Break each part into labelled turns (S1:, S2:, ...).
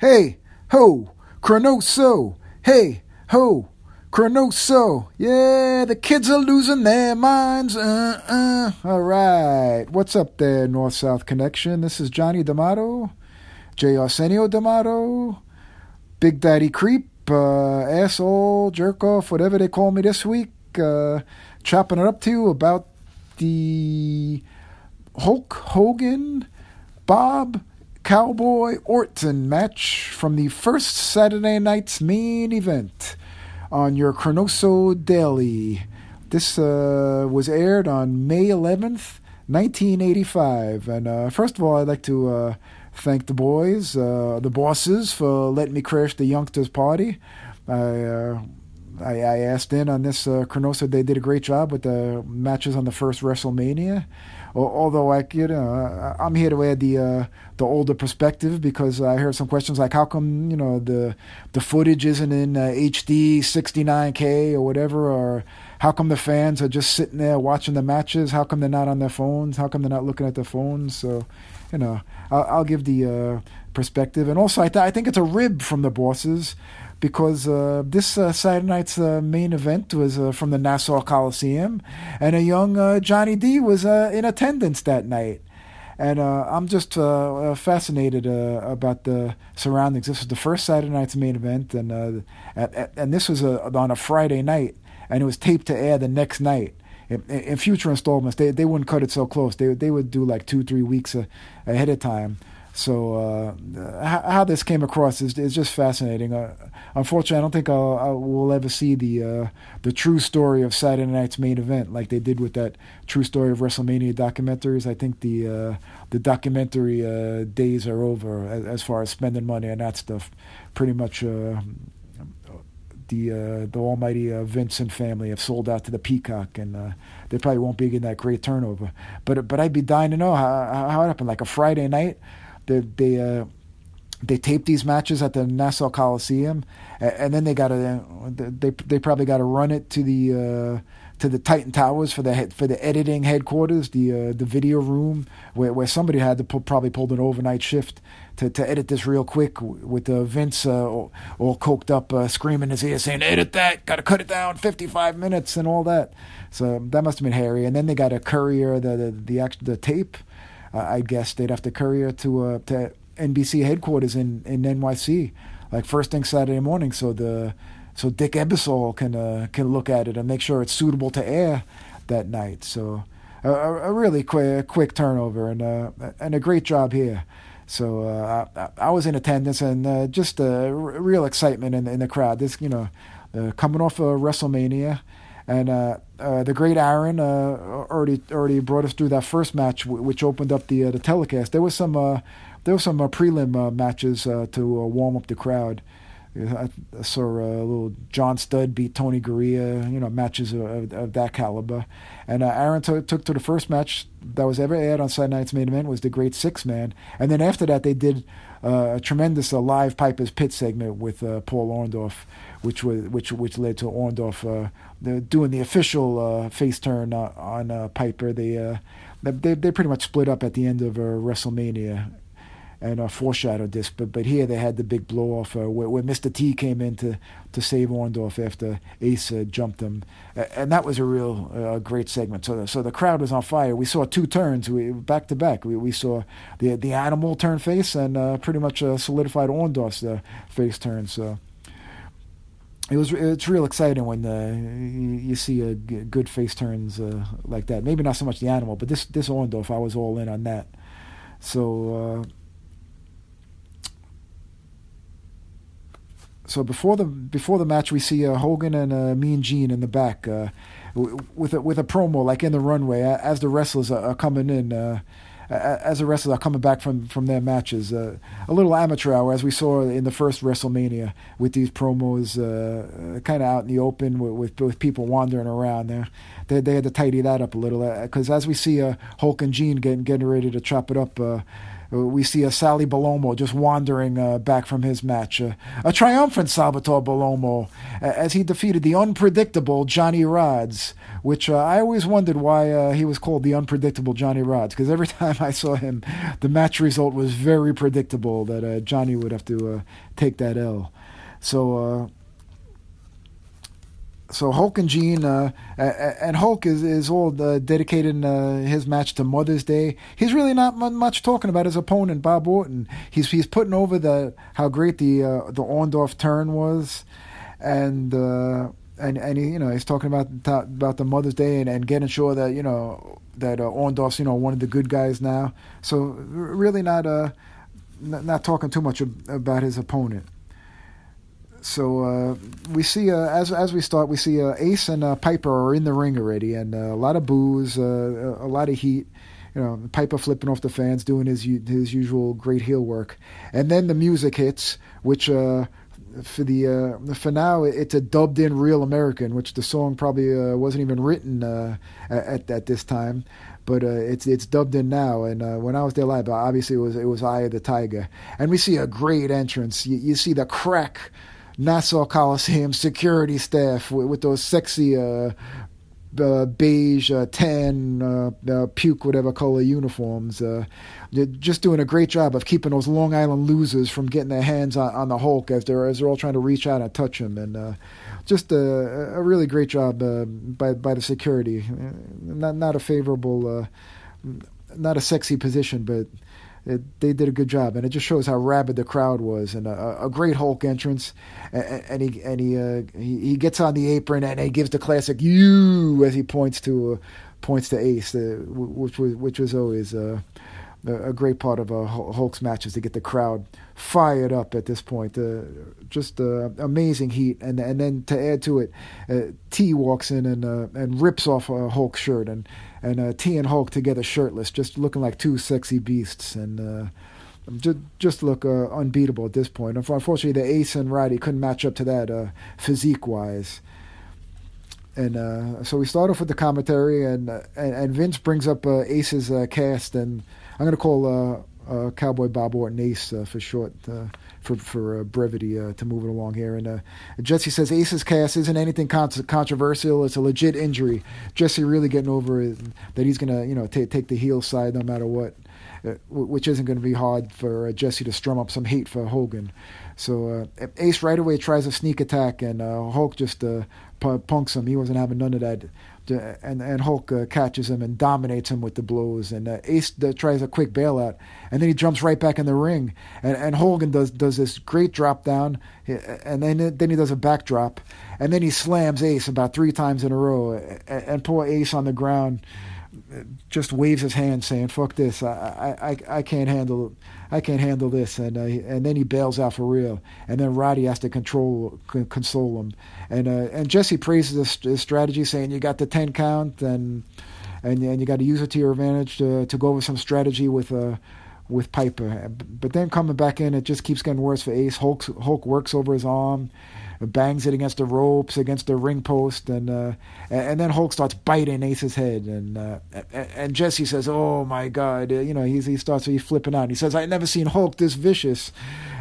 S1: Hey, ho, Chronoso. Hey, ho, Chronoso. Yeah, the kids are losing their minds. Uh, uh. All right. What's up there, North South Connection? This is Johnny D'Amato, J. Arsenio D'Amato, Big Daddy Creep, uh, asshole, jerk off, whatever they call me this week. Uh, chopping it up to you about the Hulk Hogan, Bob Cowboy Orton match from the first Saturday night's main event on your Chronoso Daily. This uh, was aired on May 11th, 1985. And uh, first of all, I'd like to uh, thank the boys, uh, the bosses, for letting me crash the youngsters' party. I, uh, I, I, asked in on this uh, Chronoso. They did a great job with the matches on the first WrestleMania although I, you know, I'm here to add the uh, the older perspective because I heard some questions like, how come you know the the footage isn't in uh, HD 69K or whatever, or how come the fans are just sitting there watching the matches? How come they're not on their phones? How come they're not looking at their phones? So, you know, I'll, I'll give the uh, perspective, and also I, th- I think it's a rib from the bosses because uh, this uh, Saturday night's uh, main event was uh, from the Nassau Coliseum, and a young uh, Johnny D was uh, in attendance that night. And I'm just fascinated about the surroundings. This was the first Saturday night's main event, and and this was on a Friday night, and it was taped to air the next night. In, in future installments, they they wouldn't cut it so close. They they would do like two three weeks ahead of time. So uh, how, how, this came across is, is just fascinating. Uh, unfortunately, I don't think I'll, I will ever see the uh, the true story of Saturday Night's main event like they did with that true story of WrestleMania documentaries. I think the uh, the documentary uh, days are over as, as, far as spending money on that stuff. Pretty much. Uh, the the almighty Vincent family have sold out to the Peacock, and they probably won't be getting that great turnover. But but I'd be dying to know how how it happened. Like a Friday night, they they uh, they taped these matches at the Nassau Coliseum, and then they got to they they probably got to run it to the uh, to the Titan Towers for the for the editing headquarters, the uh, the video room where where somebody had to pull, probably pulled an overnight shift to, to edit this real quick with uh, Vince uh, all, all, coked up, uh, screaming in his ear, saying, "Edit that! Got to cut it down, fifty-five minutes, and all that." So that must have been hairy. And then they got a courier the the the, the tape uh, I guess they'd have to courier to uh, to NBC headquarters in, in NYC, like first thing Saturday morning, so the so Dick Ebersol can uh, can look at it and make sure it's suitable to air that night. So a, a really quick quick turnover and uh, and a great job here. So uh, I, I, was in attendance and uh, just a real excitement in, in the crowd. This you know uh, coming off of WrestleMania and uh, uh, the great Aaron uh, already already brought us through that first match, w- which opened up the uh, the telecast. There was some uh, there was some uh, prelim matches to warm up the crowd. I saw a little John Studd beat Tony Garea, you know, matches of, of that caliber. And Aaron t- took to the first match that was ever aired on Saturday Night's Main Event was the Great Six Man. And then after that, they did a tremendous live Piper's Pit segment with Paul Orndorff which was which which led to Orndorff uh, doing the official uh, face turn uh, on uh, Piper. They, uh, they they pretty much split up at the end of uh, WrestleMania and uh, foreshadowed this. But but here they had the big blow off uh, where, where Mr. T came in to, to save Orndorff after Ace uh, jumped him, and that was a real uh, great segment. So the, so the crowd was on fire. We saw two turns, we back to back. We we saw the the animal turn face and uh, pretty much uh, solidified Orndorff's face turn. So it was it's real exciting when you, see a g- good face turns like that. Maybe not so much the animal, but this this Orndorff, I was all in on that. So so before the before the match, we see uh, Hogan and uh, Mean Gene in the back uh, with a, with a promo like in the runway as the wrestlers are, coming in as the wrestlers are coming back from, from their matches. Uh, a little amateur hour, as we saw in the first WrestleMania, with these promos uh, kind of out in the open with, with, with people wandering around there. They, they had to tidy that up a little because uh, as we see uh, Hulk and Gene getting getting ready to chop it up. Uh, we see a Sally Bellomo just wandering uh, back from his match. Uh, a triumphant Salvatore Bellomo as he defeated the unpredictable Johnny Rodz, which uh, I always wondered why uh, he was called the unpredictable Johnny Rodz, because every time I saw him, the match result was very predictable that uh, Johnny would have to take that L. So so Hulk and Gene, uh, and Hulk is is all uh, dedicated in uh, his match to Mother's Day. He's really not much talking about his opponent Bob Orton. He's he's putting over the how great the uh, the Orndorff turn was, and uh, and and he, you know he's talking about about the Mother's Day and, and getting sure that you know that uh, Orndorff's you know one of the good guys now. So really not uh not talking too much about his opponent so uh, we see uh, as as we start, we see uh, Ace and uh, Piper are in the ring already, and uh, a lot of boos, uh, a lot of heat. You know, Piper flipping off the fans, doing his his usual great heel work, and then the music hits, which for the for now it's a dubbed in real American, which the song probably wasn't even written at at this time but uh, it's it's dubbed in now. And uh, when I was there live, obviously it was it was Eye of the Tiger, and we see a great entrance. You, you see the crack Nassau Coliseum security staff with, with those sexy uh, uh, beige, uh, tan, uh, uh, puke, whatever color uniforms. Uh, just doing a great job of keeping those Long Island losers from getting their hands on, on the Hulk as they're as they're all trying to reach out and touch him. And uh, just a, a, really great job by by the security. Not not a favorable, not a sexy position, but it, they did a good job, and it just shows how rabid the crowd was, and a, a great Hulk entrance, and, and he and he, uh, he, he gets on the apron and he gives the classic "you" as he points to uh, points to Ace, uh, which was which was always uh, a great part of uh, Hulk's matches to get the crowd fired up at this point. Uh, just uh, amazing heat, and and then to add to it, uh, T walks in and uh, and rips off a Hulk shirt, and and uh, T and Hulk together shirtless, just looking like two sexy beasts, and uh, just just look unbeatable at this point. Unfortunately, the Ace and Roddy couldn't match up to that physique wise. And so we start off with the commentary, and and, and Vince brings up Ace's cast, and I'm going to call uh, Cowboy Bob Orton uh, for short, uh, for for uh, brevity uh, to move it along here. And uh, Jesse says Ace's cast isn't anything con- controversial. It's a legit injury. Jesse really getting over it, that he's gonna you know t- take the heel side no matter what, which isn't going to be hard for Jesse to strum up some hate for Hogan. So Ace right away tries a sneak attack, and Hulk just punks him. He wasn't having none of that. And and Hulk uh, catches him and dominates him with the blows, and uh, Ace uh, tries a quick bailout, and then he jumps right back in the ring, and, and Hogan does does this great drop down, and then then he does a backdrop, and then he slams Ace about three times in a row, and, and poor Ace on the ground just waves his hand saying "fuck this, I I I can't handle." I can't handle this, and uh, and then he bails out for real, and then Roddy has to control console him, and uh, and Jesse praises his, strategy, saying you got the ten count, and and and you got to use it to your advantage to to go over some strategy with uh with Piper, but then coming back in, it just keeps getting worse for Ace. Hulk Hulk works over his arm bangs it against the ropes, against the ring post, and uh, and then Hulk starts biting Ace's head, and uh, and Jesse says, "Oh my God!" Uh, you know, he's, he starts he's flipping out. He says, "I never seen Hulk this vicious,"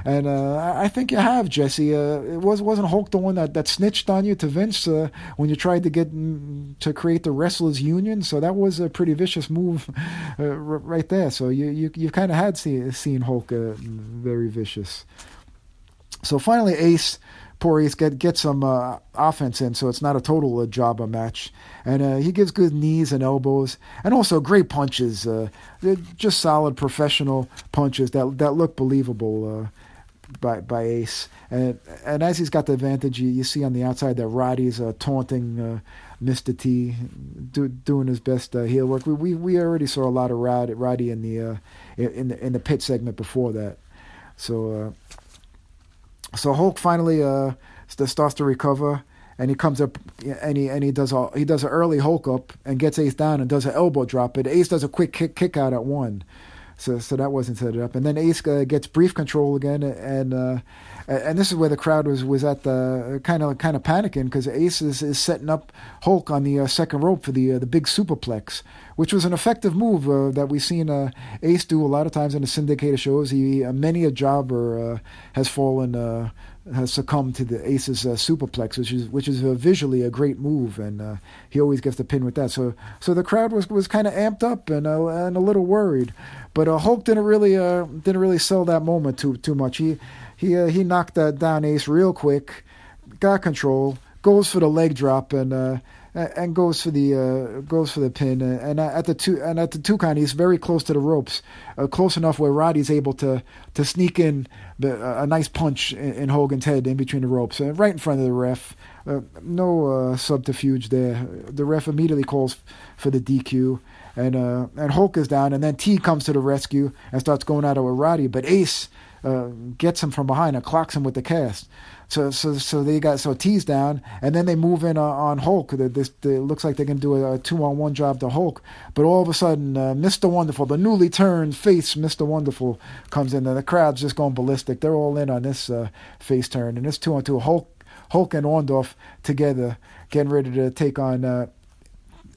S1: and uh, I think you have, Jesse. Uh, it was wasn't Hulk the one that, that snitched on you to Vince uh, when you tried to get mm, to create the wrestlers union. So that was a pretty vicious move right there. So you you you kind of had seen seen Hulk very vicious. So finally, Ace Ace get get some uh, offense in, so it's not a total uh, jobber match. And uh, he gives good knees and elbows, and also great punches. Uh, just solid professional punches that that look believable uh, by by Ace. And and as he's got the advantage, you, you see on the outside that Roddy's uh, taunting uh, Mr. T, do, doing his best uh, heel work. We, we we already saw a lot of Rod, Roddy in the uh, in the in the pit segment before that. So so Hulk finally uh, starts to recover, and he comes up and he and he does a he does an early Hulk up and gets Ace down and does an elbow drop. But Ace does a quick kick kick out at one, so so that wasn't set up. And then Ace uh, gets brief control again, and uh, and this is where the crowd was was at the kind of kind of panicking because Ace is, is setting up Hulk on the uh, second rope for the uh, the big superplex, which was an effective move uh, that we've seen uh, Ace do a lot of times in the syndicated shows. He uh, many a jobber has fallen has succumbed to the Ace's uh, superplex, which is which is visually a great move, and uh, he always gets the pin with that. So so the crowd was was kind of amped up and uh, and a little worried, but Hulk didn't really didn't really sell that moment too too much. He he uh, he knocked that down Ace real quick, got control, goes for the leg drop, and uh, and goes for the uh, goes for the pin. And at the two and at the two count, he's very close to the ropes, uh, close enough where Roddy's able to to sneak in a nice punch in, Hogan's head in between the ropes, uh, right in front of the ref. Uh, no uh, subterfuge there. The ref immediately calls for the DQ. And uh, and Hulk is down, and then T comes to the rescue and starts going at it with Roddy. But Ace gets him from behind and clocks him with the cast. So so so they got so T's down, and then they move in uh, on Hulk. This it looks like they're gonna do a, a two on one job to Hulk, but all of a sudden, uh, Mr. Wonderful, the newly turned face, Mr. Wonderful, comes in, and the crowd's just going ballistic. They're all in on this uh, face turn, and this two on two Hulk. Hulk and Orndorff together, getting ready to take on uh,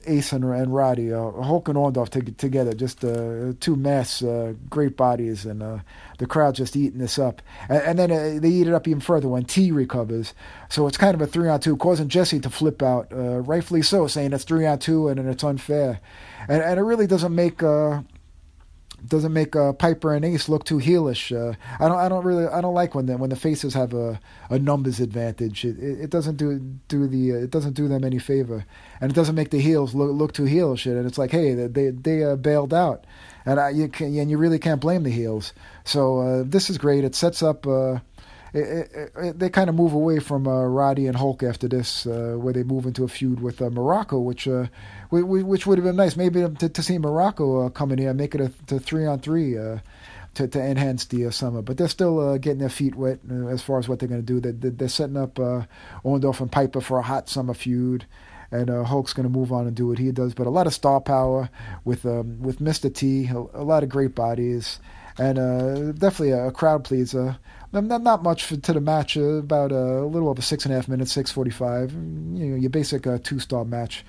S1: Ace and, and Roddy, uh, Hulk and Orndorff together, just uh, two mass, uh, great bodies, and uh, the crowd just eating this up. And, and then uh, they eat it up even further when T recovers. So it's kind of a three on two, causing Jesse to flip out, uh, rightfully so, saying it's three on two and, and it's unfair. And, and it really doesn't make doesn't make uh, Piper and Ace look too heelish. Uh, I don't I don't really I don't like when the when the faces have a, a numbers advantage. It, it, it doesn't do do the uh, it doesn't do them any favor, and it doesn't make the heels look look too heelish. And it's like hey they they uh, bailed out, and I, you can, and you really can't blame the heels. So uh, this is great. It sets up. It, they kind of move away from uh, Roddy and Hulk after this, uh, where they move into a feud with uh, Muraco, which uh, which would have been nice. Maybe to, to see Muraco uh, come in here and make it a to three on three. Uh, to, to enhance the summer, but they're still getting their feet wet as far as what they're going to do. They're, they're setting up uh, Orndorff and Piper for a hot summer feud and uh, Hulk's going to move on and do what he does. But a lot of star power with um, with Mr. T, a, a, lot of great bodies, and uh, definitely a, crowd pleaser. Not, not much for, to the match. Uh, about a little over six and a half minutes, six forty-five. You know, your basic uh, two-star match.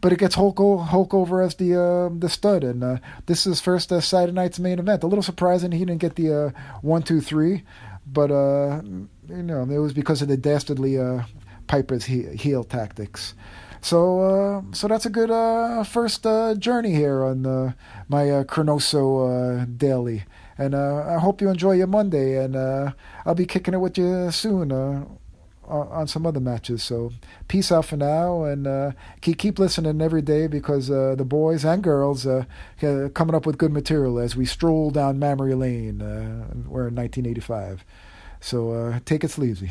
S1: But it gets Hulk, Hulk over as the uh, the stud, and uh, this is first uh, Saturday night's main event. A little surprising he didn't get the uh, one, two, three, but uh, you know it was because of the dastardly uh, Piper's he- heel tactics. So, uh, so that's a good uh, first uh, journey here on my Chronoso daily. And I hope you enjoy your Monday, and I'll be kicking it with you soon on some other matches. So peace out for now, and uh, keep keep listening every day because uh, the boys and girls uh, coming up with good material as we stroll down Memory Lane. we're in 1985, so take it sleazy.